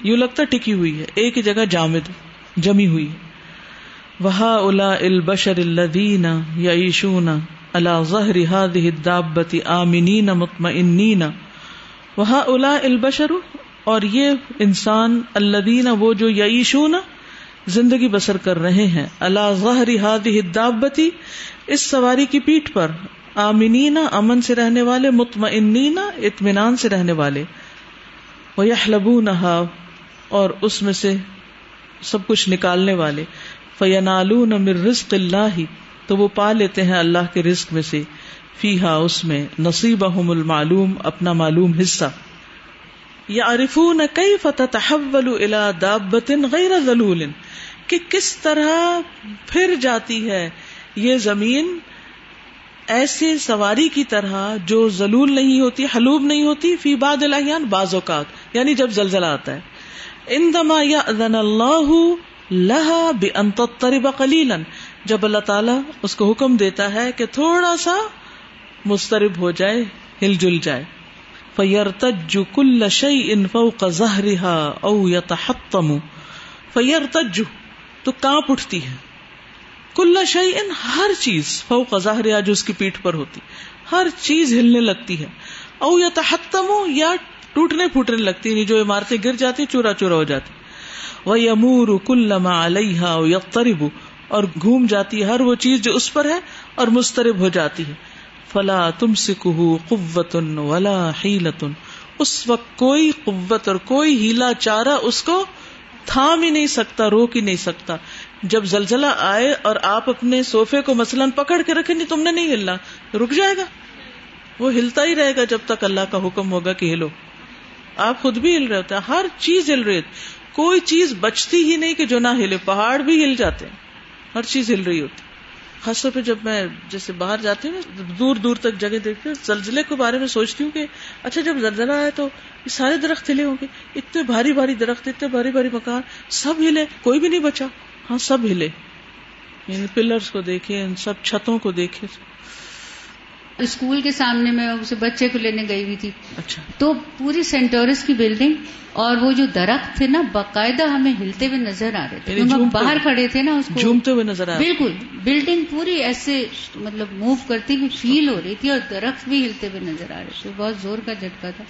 یوں لگتا ٹکی ہوئی ہے، ایک جگہ جامد، جمی ہوئی وہا الا البشر الدین یا عیشون اللہ ظہر دابتی آمنین مطمئنین وہا الا البشر، اور یہ انسان الدین وہ جو یعیشون زندگی بسر کر رہے ہیں۔ اللہ ظہر ہادہ دابتی اس سواری کی پیٹ پر۔ آمنینا امن سے رہنے والے مطمئنینا اطمینان سے رہنے والے۔ وہ نہا اور اس میں سے سب کچھ نکالنے والے۔ فینالون مر رزق اللہ تو وہ پا لیتے ہیں اللہ کے رزق میں سے۔ فی ہا اس میں نصیب المعلوم، اپنا معلوم حصہ۔ یا عارفون کئی فتح تحول الا غیر ضلول کہ کس طرح پھر جاتی ہے یہ زمین ایسے سواری کی طرح جو ضلول نہیں ہوتی، حلوب نہیں ہوتی، فی باد الحیان بعض اوقات یعنی جب زلزلہ آتا ہے۔ ان دما یا اللہ لہا بے انترب قلیلا جب اللہ تعالیٰ اس کو حکم دیتا ہے کہ تھوڑا سا مسترب ہو جائے، ہل جل جائے۔ فیر تجو کل شعی ان فوق زہرا او یتحتم فیر تجو تو کانپ اٹھتی ہے۔ کل شعی ان ہر چیز فوق ظاہر جو اس کی پیٹ پر ہوتی، ہر چیز ہلنے لگتی ہے۔ او یا تحتم یا ٹوٹنے پھوٹنے لگتی یعنی جو عمارتیں گر جاتی، چورا چورا ہو جاتی۔ وہ یمور کلما علیہ یقترب، اور گھوم جاتی ہے ہر وہ چیز جو اس پر ہے اور مسترب ہو جاتی ہے۔ فلا تم سے قوت ولا حیلتن۔ اس وقت کوئی قوت اور کوئی ہیلا چارہ اس کو تھام ہی نہیں سکتا، روک ہی نہیں سکتا۔ جب زلزلہ آئے اور آپ اپنے سوفے کو مثلاً پکڑ کے رکھے نہیں تم نے نہیں ہلنا۔ رک جائے گا۔ وہ ہلتا ہی رہے گا جب تک اللہ کا حکم ہوگا کہ ہلو۔ آپ خود بھی ہل رہے ہوتے ہیں۔ ہر چیز ہل رہی کوئی چیز بچتی ہی نہیں کہ جو نہ ہلے۔ پہاڑ بھی ہل جاتے ہیں۔ ہر چیز ہل رہی ہوتی۔ خاص طور پہ جب میں جیسے باہر جاتی ہوں دور دور تک جگہ دیکھتی ہوں، زلزلے کے بارے میں سوچتی ہوں کہ اچھا جب زلزلہ آئے تو یہ سارے درخت ہلے ہوں گے۔ اتنے بھاری بھاری درخت، اتنے بھاری بھاری مکان، سب ہلے، کوئی بھی نہیں بچا۔ ہاں سب ہلے۔ یعنی پلرس کو دیکھے ان سب چھتوں کو دیکھے۔ اسکول کے سامنے میں اسے بچے کو لینے گئی ہوئی تھی۔ اچھا۔ تو پوری سینٹورس کی بلڈنگ اور وہ جو درخت تھے نا باقاعدہ ہمیں ہلتے ہوئے نظر آ رہے تھے۔ یعنی ہم باہر کھڑے تھے نا اس کو۔ جھومتے ہوئے نظر آ بالکل۔ بلڈنگ پوری ایسے مطلب موو کرتی ہوئی فیل ہو رہی تھی اور درخت بھی ہلتے ہوئے نظر آ رہے تھے۔ بہت زور کا جھٹکا تھا۔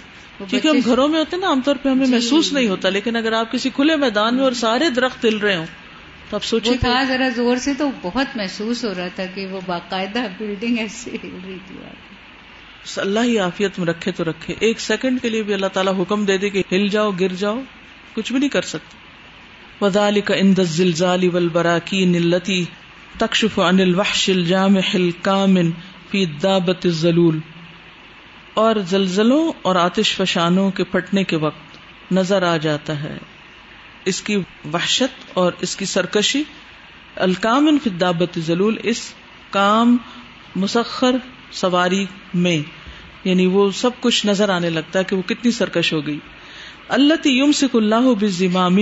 کیونکہ ہم گھروں میں ہوتے نا عام طور پہ ہمیں محسوس نہیں ہوتا لیکن اگر آپ کسی کھلے میدان میں اور سارے درخت ہل رہے ہوں تو آپ سوچیں تھا ذرا زور سے تو بہت محسوس ہو رہا تھا کہ وہ باقاعدہ بلڈنگ ایسے ہل رہی تھی اللہ ہی عافیت میں رکھے تو رکھے۔ ایک سیکنڈ کے لیے بھی اللہ تعالیٰ حکم دے دے کہ ہل جاؤ گر جاؤ۔ کچھ بھی نہیں کر سکتے۔ وزال کا اند زلزال ول براکی نلتی تکشف ان الوحش الجامح الكامن فی دابت الزلول۔ اور زلزلوں اور آتش فشانوں کے پھٹنے کے وقت نظر آ جاتا ہے۔ اس کی وحشت اور اس کی سرکشی، الکامن فی ضلول اس کام مسخر سواری میں یعنی وہ سب کچھ نظر آنے لگتا ہے کہ وہ کتنی سرکش ہو گئی۔ اللہ یم سک اللہ بزام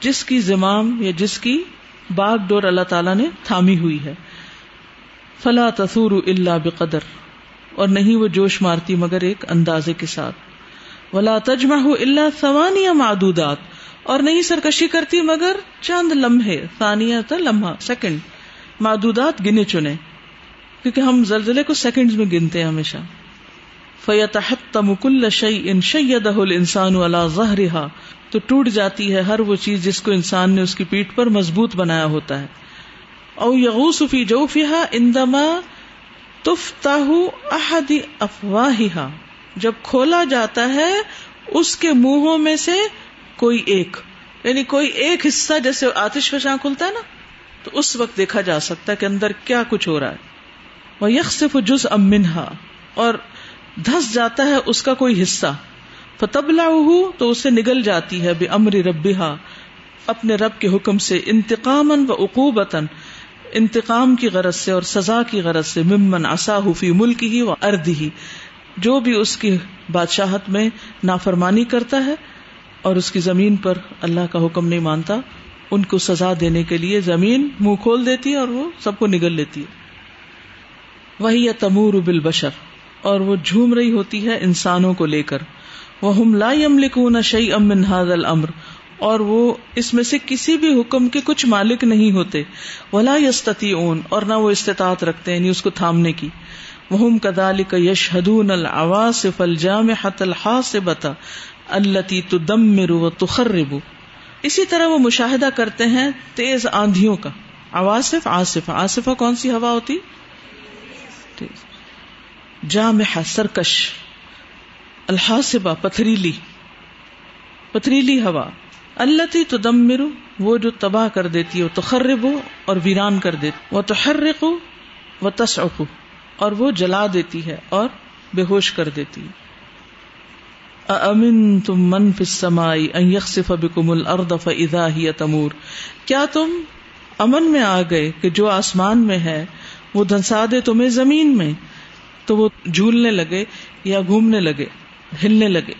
جس کی زمام یا جس کی باغ ڈور اللہ تعالیٰ نے تھامی ہوئی ہے۔ فلا تصور اللہ بقدر، اور نہیں وہ جوش مارتی مگر ایک اندازے کے ساتھ۔ ولا تجمہ اللہ سوانیہ معدودات اور نہیں سرکشی کرتی مگر چند لمحے، ثانیہ تھا لمحہ، سیکنڈ۔ معدودات گنے چنے، کیونکہ ہم زلزلے کو سیکنڈ میں گنتے ہیں ہمیشہ۔ فیتحت مکل شعی ان شید انسان والا ظہرا تو ٹوٹ جاتی ہے ہر وہ چیز جس کو انسان نے اس کی پیٹ پر مضبوط بنایا ہوتا ہے۔ او یغوس فی جوفہا اندما تفتح احد افواہہا۔ جب کھولا جاتا ہے، اس کے منہوں میں سے کوئی ایک یعنی کوئی ایک حصہ جیسے آتش فشاں کھلتا ہے نا، تو اس وقت دیکھا جا سکتا ہے کہ اندر کیا کچھ ہو رہا ہے۔ وہ یک صرف جز امنہا اور دھس جاتا ہے اس کا کوئی حصہ۔ فتبلا تو اسے نگل جاتی ہے بے امر ربا اپنے رب کے حکم سے انتقام و اقوبتن انتقام کی غرض سے اور سزا کی غرض سے، ممن اصا فی ملک ہی و ارد ہی جو بھی اس کی بادشاہت میں نافرمانی کرتا ہے اور اس کی زمین پر اللہ کا حکم نہیں مانتا، ان کو سزا دینے کے لیے زمین منہ کھول دیتی ہے اور وہ سب کو نگل لیتی ہے۔ وہی تمور بل بشر اور وہ جھوم رہی ہوتی ہے انسانوں کو لے کر۔ وہ ہم لا لکھوں شعی امن حاض المر اور وہ اس میں سے کسی بھی حکم کے کچھ مالک نہیں ہوتے۔ ولا یستتی اون اور نہ وہ استطاعت رکھتے ہیں یعنی اس کو تھامنے کی۔ وہ کدال کا یش حدون الواس الجام تو دم مرو و تخربو۔ اسی طرح وہ مشاہدہ کرتے ہیں تیز آندھیوں کا۔ آواصف آصف آصفہ کون سی ہوا ہوتی؟ جامع سرکش۔ الحاصبہ پتھریلی۔ پتھریلی ہوا۔ اللہ تو دم مرو وہ جو تباہ کر دیتی ہے تخرب اور ویران کر دیتی وہ تحرق و تصعق اور وہ جلا دیتی ہے اور بے ہوش کر دیتی امن تم من فسمائی یکسف بکم الارض فاذا ہی تمور؟ کیا تم امن میں آ گئے کہ جو آسمان میں ہے، وہ دھنسا دے تمہیں زمین میں؟ تو وہ جھولنے لگے یا گھومنے لگے، ہلنے لگے۔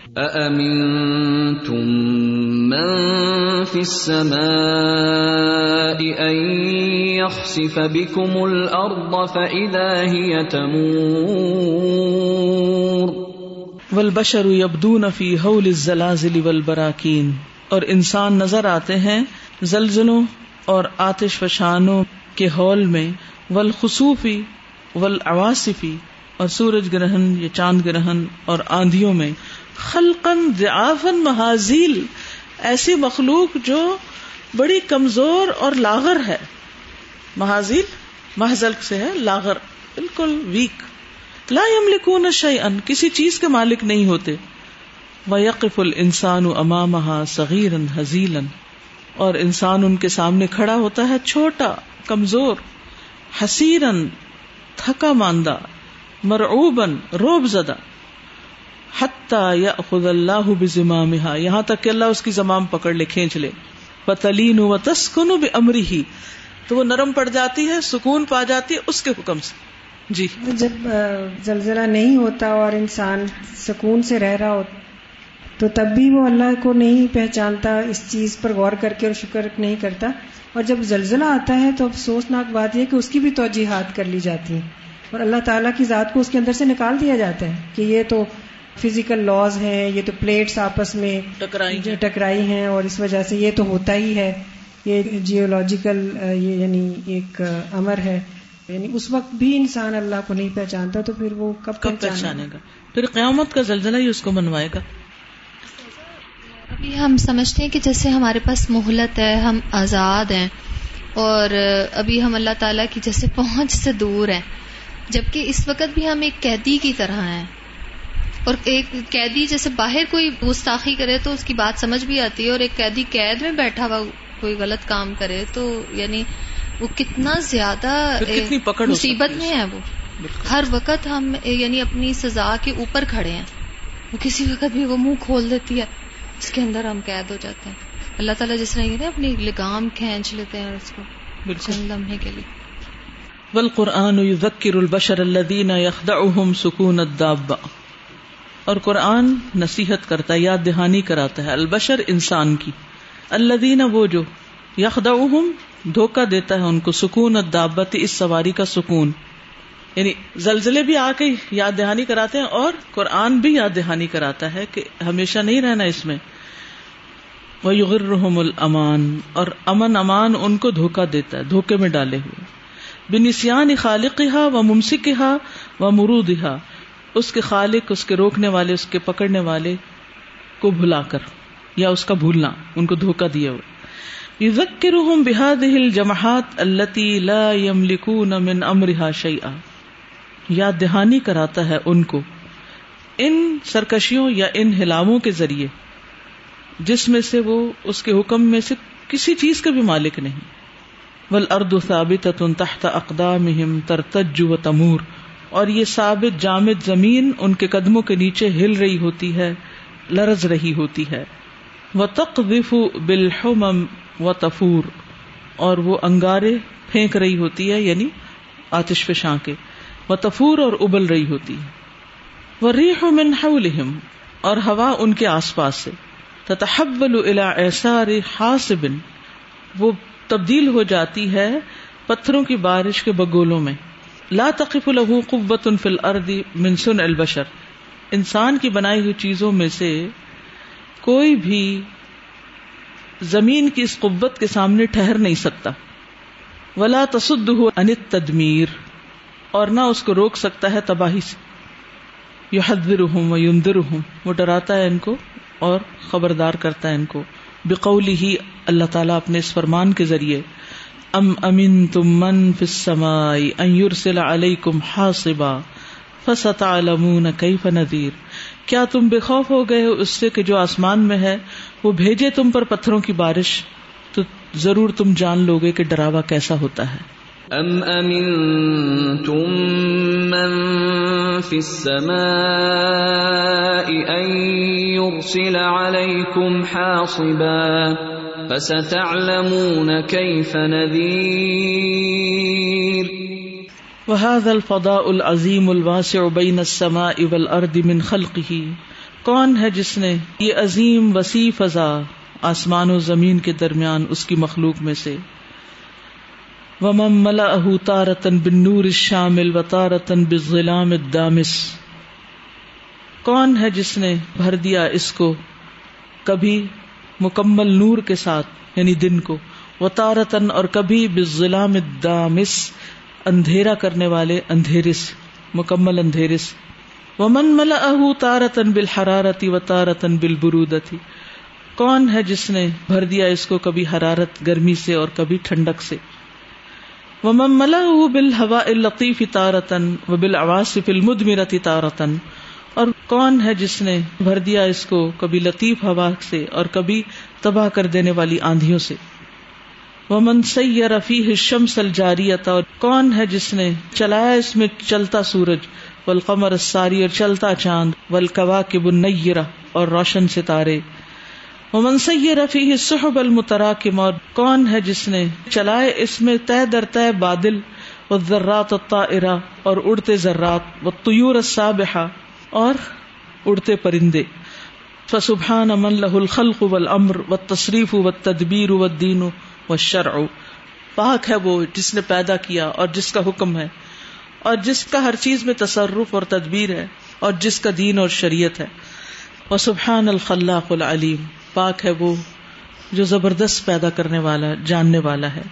ول بشر ابدون فی حول الزلازل والبراکین۔ اور انسان نظر آتے ہیں زلزلوں اور آتش فشانوں کے ہال میں ولخصوفی ول اور سورج گرہن یا چاند گرہن اور آندھیوں میں۔ خلقن ضعافن محاذیل ایسی مخلوق جو بڑی کمزور اور لاغر ہے۔ محاذیل محضل سے ہے، لاغر، بالکل ویک۔ لا يملكون شيئا کسی چیز کے مالک نہیں ہوتے۔ ويقف الانسان امامها صغيرا هزيلا اور انسان ان کے سامنے کھڑا ہوتا ہے چھوٹا، کمزور حسیرن تھکا ماندہ مرعوبن روب زدہ۔ یا خد اللہ بزمامها۔ یہاں تک کہ اللہ اس کی زمام پکڑ لے، کھینچ لے۔ پتلین و تسکن بامری ہی تو وہ نرم پڑ جاتی ہے، سکون پا جاتی ہے اس کے حکم سے۔ جی۔ جب زلزلہ نہیں ہوتا اور انسان سکون سے رہ رہا ہوتا تو تب بھی وہ اللہ کو نہیں پہچانتا اس چیز پر غور کر کے اور شکر نہیں کرتا۔ اور جب زلزلہ آتا ہے تو افسوسناک بات یہ کہ اس کی بھی توجیحات کر لی جاتی ہیں اور اللہ تعالیٰ کی ذات کو اس کے اندر سے نکال دیا جاتا ہے کہ یہ تو فزیکل لاز ہیں یہ تو پلیٹس آپس میں ٹکرائی ہیں۔ اور اس وجہ سے یہ تو ہوتا ہی ہے۔ یہ جیولوجیکل یہ یعنی ایک امر ہے۔ یعنی اس وقت بھی انسان اللہ کو نہیں پہچانتا تو پھر وہ کب کب پہچانے گا؟ پھر قیامت کا زلزلہ ہی اس کو منوائے گا۔ ابھی ہم سمجھتے ہیں کہ جیسے ہمارے پاس مہلت ہے ہم آزاد ہیں اور ابھی ہم اللہ تعالیٰ کی جیسے پہنچ سے دور ہیں جبکہ اس وقت بھی ہم ایک قیدی کی طرح ہیں۔ اور ایک قیدی جیسے باہر کوئی گستاخی کرے تو اس کی بات سمجھ بھی آتی ہے اور ایک قیدی قید میں بیٹھا ہوا کوئی غلط کام کرے تو یعنی وہ کتنا زیادہ مصیبت میں ہے وہ۔ ہر وقت ہم یعنی اپنی سزا کے اوپر کھڑے ہیں۔ وہ کسی وقت بھی وہ منہ کھول دیتی ہے اس کے اندر ہم قید ہو جاتے ہیں۔ اللہ تعالیٰ جس طرح کہتے ہیں اپنی لگام کھینچ لیتے ہیں اس کو چند لمحے کے لیے۔ والقرآن يذكر البشر الذين يخدعهم سکون اور قرآن نصیحت کرتا ہے یاد دہانی کراتا ہے البشر انسان کی۔ الذين وہ جو یخدعهم دھوکا دیتا ہے ان کو، سکون الدابت اس سواری کا سکون۔ یعنی زلزلے بھی آ کے یاد دہانی کراتے ہیں اور قرآن بھی یاد دہانی کراتا ہے کہ ہمیشہ نہیں رہنا اس میں۔ وہ یغرحم الامان اور امن، امان ان کو دھوکا دیتا ہے، دھوکے میں ڈالے ہوئے۔ بنسیان خالق و ممسک و مرود اس کے خالق، اس کے روکنے والے، اس کے پکڑنے والے کو بھلا کر یا اس کا بھولنا، ان کو دھوکا دیا ہوئے یذکرہم بهذه الجماعات التي لا يملكون من امرها شيئا یا دہانی کراتا ہے ان کو، ان سرکشیوں یا ان ہلاووں کے ذریعے، جس میں سے وہ اس کے حکم میں سے کسی چیز کا بھی مالک نہیں۔ ول ارد ثابت تحت اقدام ترتج و تمور۔ اور یہ ثابت جامد زمین ان کے قدموں کے نیچے ہل رہی ہوتی ہے، لرز رہی ہوتی ہے۔ وہ تقف بالحمم و تفور، اور وہ انگارے پھینک رہی ہوتی ہے یعنی آتش فشاں کے۔ وہ تفور اور ابل رہی ہوتی وہ ریح من حولہم، اور ہوا ان کے آس پاس سے۔ تتحول الى احسار حاسب، وہ تبدیل ہو جاتی ہے پتھروں کی بارش کے بگولوں میں۔ لا تقف له قوت فی الارض من سن البشر۔ انسان کی بنائی ہوئی چیزوں میں سے کوئی بھی زمین کی اس قوت کے سامنے ٹھہر نہیں سکتا۔ ولا تصده عن التدمیر اور نہ اس کو روک سکتا ہے تباہی سے۔ یو حدر ہوں یوندر ہوں وہ ڈراتا ہے ان کو اور خبردار کرتا ہے ان کو۔ بقولی ہی اللہ تعالیٰ اپنے اس فرمان کے ذریعے۔ ام امین تم من فسمائی ان علیکم حاصبا فستعلمون کیف نذیر کیا تم بے خوف ہو گئے ہو اس سے کہ جو آسمان میں ہے وہ بھیجے تم پر پتھروں کی بارش تو ضرور تم جان لوگے کہ ڈراوا کیسا ہوتا ہے۔ ام امنتم من في السماء ان يرسل عليكم حاصبا فستعلمون كيف نذير۔ وهذا الفضاء العظيم الواسع بين السماء والارض من خلقه۔ کون ہے جس نے یہ عظیم وسیع فضا آسمان و زمین کے درمیان اس کی مخلوق میں سے؟ ومم ملا اہ تارتن بن نور شامل و تارتن بلام دامس کون ہے جس نے بھر دیا اس کو کبھی مکمل نور کے ساتھ یعنی دن کو؟ و تارتن اور کبھی بلام دامس اندھیرا کرنے والے اندھیرس، مکمل اندھیرس۔ ومن ملا اہ تارتن بل حرارتی و تارتن بل برودتی کون ہے جس نے بھر دیا اس کو کبھی حرارت گرمی سے اور کبھی ٹھنڈک سے؟ ملا بل ہوا الطیف تارتن و بل عواصف المدمرتی تارتن اور کون ہے جس نے بھر دیا اس کو کبھی لطیف ہوا سے اور کبھی تباہ کر دینے والی آندھیوں سے؟ وہ منسی رفیع ہشم سل جاری اور کون ہے جس نے چلایا اس میں چلتا سورج والقمر ساری اور چلتا چاند ولقوا کے بن اور روشن ستارے۔ منسی رفیع صحب المتراکم، اور کون ہے جس نے چلائے اس میں طے در طے بادل و ذرات الطائرہ اور اڑتے ذرات و السابحہ اور اڑتے پرندے۔ فسبحان من له الخلق والامر والتصریف والتدبیر والدین والشرع۔ پاک ہے وہ جس نے پیدا کیا اور جس کا حکم ہے۔ اور جس کا ہر چیز میں تصرف اور تدبیر ہے اور جس کا دین اور شریعت ہے۔ وہ سبحان الخلاق العلیم، پاک ہے وہ جو زبردست پیدا کرنے والا، جاننے والا ہے۔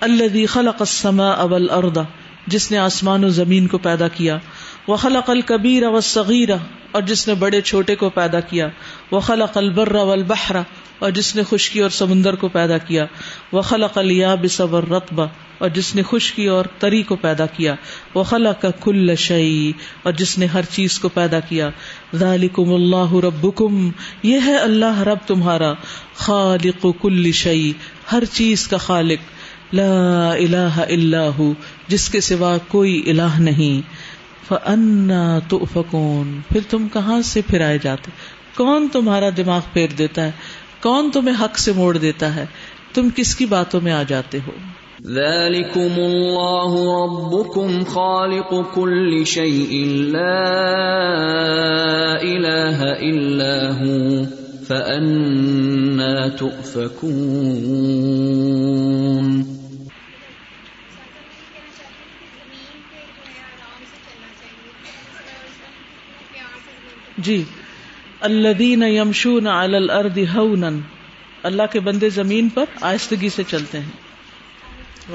اللہ خلق السماء والارض جس نے آسمان و زمین کو پیدا کیا۔ وہ خلق الکبیر و صغیرہ اور جس نے بڑے چھوٹے کو پیدا کیا۔ وہ خلق البر والبحر، اور جس نے خشکی اور سمندر کو پیدا کیا۔ وہ خلق الیابس والرطب، اور جس نے خشکی اور تری کو پیدا کیا۔ وہ خلق کل شعی اور جس نے ہر چیز کو پیدا کیا۔ ذالکم اللہ ربکم یہ ہے اللہ رب تمہارا۔ خالق کل شعی ہر چیز کا خالق۔ لا الہ الا جس کے سوا کوئی الہ نہیں۔ فَأَنَّا تُؤْفَكُونَ۔ پھر تم کہاں سے پھرائے جاتے؟ کون تمہارا دماغ پھیر دیتا ہے؟ کون تمہیں حق سے موڑ دیتا ہے؟ تم کس کی باتوں میں آ جاتے ہو؟ ذلكم الله ربكم خالق كل شيء لا إله إلا هو۔ فأنا تؤفكون۔ جی الذین یمشون الارض ہونا اللہ کے بندے زمین پر آہستگی سے چلتے ہیں۔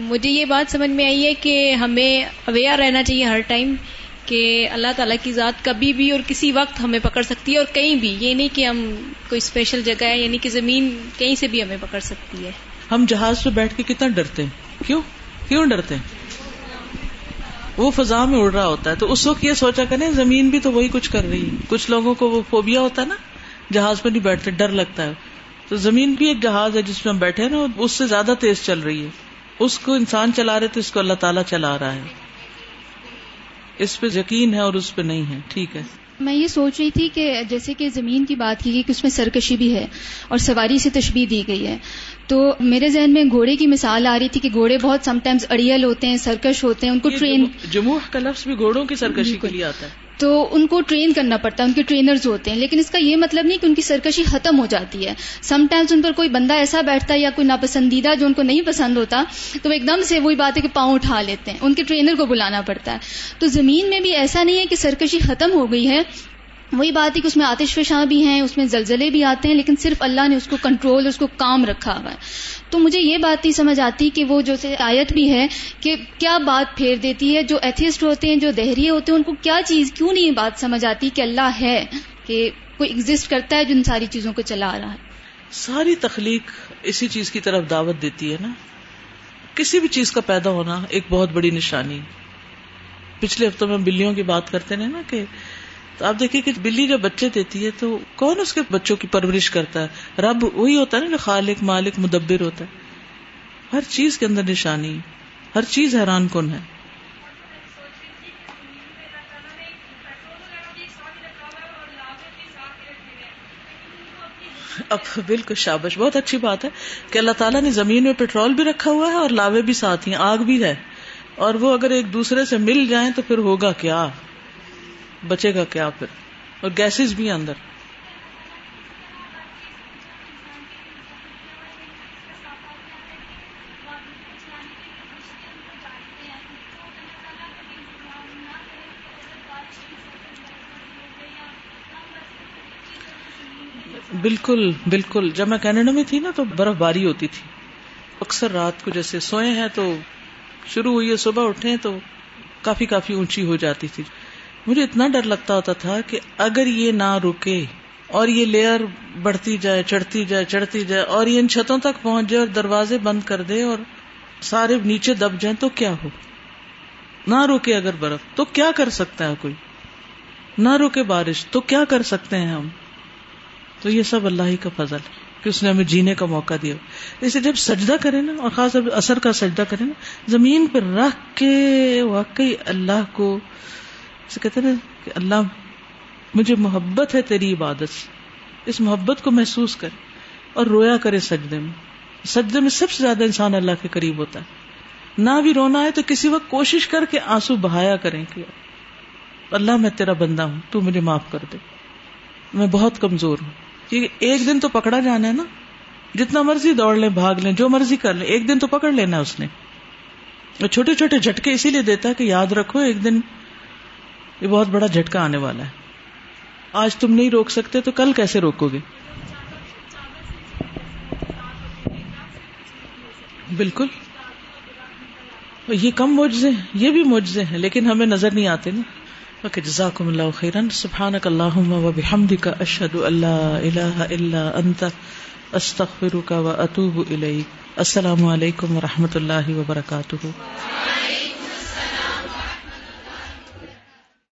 مجھے یہ بات سمجھ میں آئی ہے کہ ہمیں اویئر رہنا چاہیے ہر ٹائم کہ اللہ تعالیٰ کی ذات کبھی بھی اور کسی وقت ہمیں پکڑ سکتی ہے اور کہیں بھی۔ یہ نہیں کہ ہم کوئی اسپیشل جگہ ہے یعنی کہ زمین کہیں سے بھی ہمیں پکڑ سکتی ہے۔ ہم جہاز پہ بیٹھ کے کتنا ڈرتے ہیں؟ کیوں؟ کیوں ڈرتے ہیں؟ وہ فضا میں اڑ رہا ہوتا ہے تو اس وقت یہ سوچا کریں زمین بھی تو وہی کچھ کر رہی ہے۔ کچھ لوگوں کو وہ فوبیا ہوتا ہے نا، جہاز پہ نہیں بیٹھتے، ڈر لگتا ہے۔ تو زمین بھی ایک جہاز ہے جس میں ہم بیٹھے نا، اس سے زیادہ تیز چل رہی ہے۔ اس کو انسان چلا رہے تو اس کو اللہ تعالیٰ چلا رہا ہے۔ اس پہ یقین ہے اور اس پہ نہیں ہے۔ ٹھیک ہے۔ میں یہ سوچ رہی تھی کہ جیسے کہ زمین کی بات کی گئی کہ اس میں سرکشی بھی ہے اور سواری سے تشبیح دی گئی ہے۔ تو میرے ذہن میں گھوڑے کی مثال آ رہی تھی کہ گھوڑے بہت سم ٹائمز اڑیل ہوتے ہیں سرکش ہوتے ہیں ان کو ٹرین جموح کا لفظ بھی گھوڑوں کی سرکشی کے لیے آتا ہے۔ تو ان کو ٹرین کرنا پڑتا ہے ان کے ٹرینرز ہوتے ہیں لیکن اس کا یہ مطلب نہیں کہ ان کی سرکشی ختم ہو جاتی ہے۔ سم ٹائمز ان پر کوئی بندہ ایسا بیٹھتا ہے یا کوئی ناپسندیدہ جو ان کو نہیں پسند ہوتا تو وہ ایک دم سے وہی بات ہے کہ پاؤں اٹھا لیتے ہیں ان کے ٹرینر کو بلانا پڑتا ہے۔ تو زمین میں بھی ایسا نہیں ہے کہ سرکشی ختم ہو گئی ہے وہی بات ہے کہ اس میں آتش فشاں بھی ہیں، اس میں زلزلے بھی آتے ہیں، لیکن صرف اللہ نے اس کو کنٹرول اس کو کام رکھا ہوا ہے۔ تو مجھے یہ بات نہیں سمجھ آتی کہ وہ جو آیت بھی ہے کہ کیا بات پھیر دیتی ہے، جو ایتھسٹ ہوتے ہیں، جو دہریے ہوتے ہیں، ان کو کیا چیز، کیوں نہیں یہ بات سمجھ آتی کہ اللہ ہے، کہ کوئی ایگزٹ کرتا ہے جو ان ساری چیزوں کو چلا رہا ہے؟ ساری تخلیق اسی چیز کی طرف دعوت دیتی ہے نا۔ کسی بھی چیز کا پیدا ہونا ایک بہت بڑی نشانی۔ پچھلے ہفتوں میں بلیوں کی بات کرتے ہیں نا کہ تو آپ دیکھیے کہ بلی جب بچے دیتی ہے تو کون اس کے بچوں کی پرورش کرتا ہے؟ رب وہی ہوتا ہے نا جو خالق، مالک، مدبر ہوتا ہے۔ ہر چیز کے اندر نشانی، ہر چیز حیران کن ہے۔ اب بالکل شابش، بہت اچھی بات ہے کہ اللہ تعالیٰ نے زمین میں پیٹرول بھی رکھا ہوا ہے اور لاوے بھی ساتھ ہی آگ بھی ہے۔ اور وہ اگر ایک دوسرے سے مل جائیں تو پھر ہوگا کیا؟ بچے گا کیا پھر؟ اور گیسز بھی اندر۔ بالکل بالکل۔ جب میں کینیڈا میں تھی نا تو برف باری ہوتی تھی۔ اکثر رات کو جیسے سوئے ہیں تو شروع ہوئی ہے، صبح اٹھے تو کافی کافی اونچی ہو جاتی تھی۔ مجھے اتنا ڈر لگتا ہوتا تھا کہ اگر یہ نہ رکے اور یہ لیئر بڑھتی جائے، چڑھتی جائے چڑھتی جائے اور یہ ان چھتوں تک پہنچ جائے اور دروازے بند کر دے اور سارے نیچے دب جائیں، تو کیا ہو؟ نہ روکے اگر برف، تو کیا کر سکتا ہے کوئی؟ نہ روکے بارش، تو کیا کر سکتے ہیں ہم؟ تو یہ سب اللہ ہی کا فضل کہ اس نے ہمیں جینے کا موقع دیا۔ جیسے جب سجدہ کرے نا، اور خاص اثر کا سجدہ کرے نا، زمین پہ رکھ کے واقعی اللہ کو کہتے نا کہ اللہ مجھے محبت ہے تیری عبادت سے۔ اس محبت کو محسوس کر اور رویا کرے سجدے میں۔ سجدے میں سب سے زیادہ انسان اللہ کے قریب ہوتا ہے۔ نہ بھی رونا ہے تو کسی وقت کوشش کر کے آنسو بہایا کریں کہ اللہ میں تیرا بندہ ہوں، تو مجھے معاف کر دے۔ میں بہت کمزور ہوں۔ کیونکہ ایک دن تو پکڑا جانا ہے نا۔ جتنا مرضی دوڑ لیں، بھاگ لیں، جو مرضی کر لیں، ایک دن تو پکڑ لینا اس نے۔ اور چھوٹے چھوٹے جھٹکے اسی لیے دیتا ہے کہ یاد رکھو، ایک دن یہ بہت بڑا جھٹکا آنے والا ہے۔ آج تم نہیں روک سکتے تو کل کیسے روکو گے؟ بالکل۔ یہ کم موجے یہ بھی موجے ہیں، لیکن ہمیں نظر نہیں آتے نا۔ اوکے، جزاکم اللہ خیرن۔ سبحانک اللہم و بحمدک، اشہد اللہ الہ الا انت، استغفرک و اتوب الیک۔ السلام علیکم و رحمۃ اللہ وبرکاتہ۔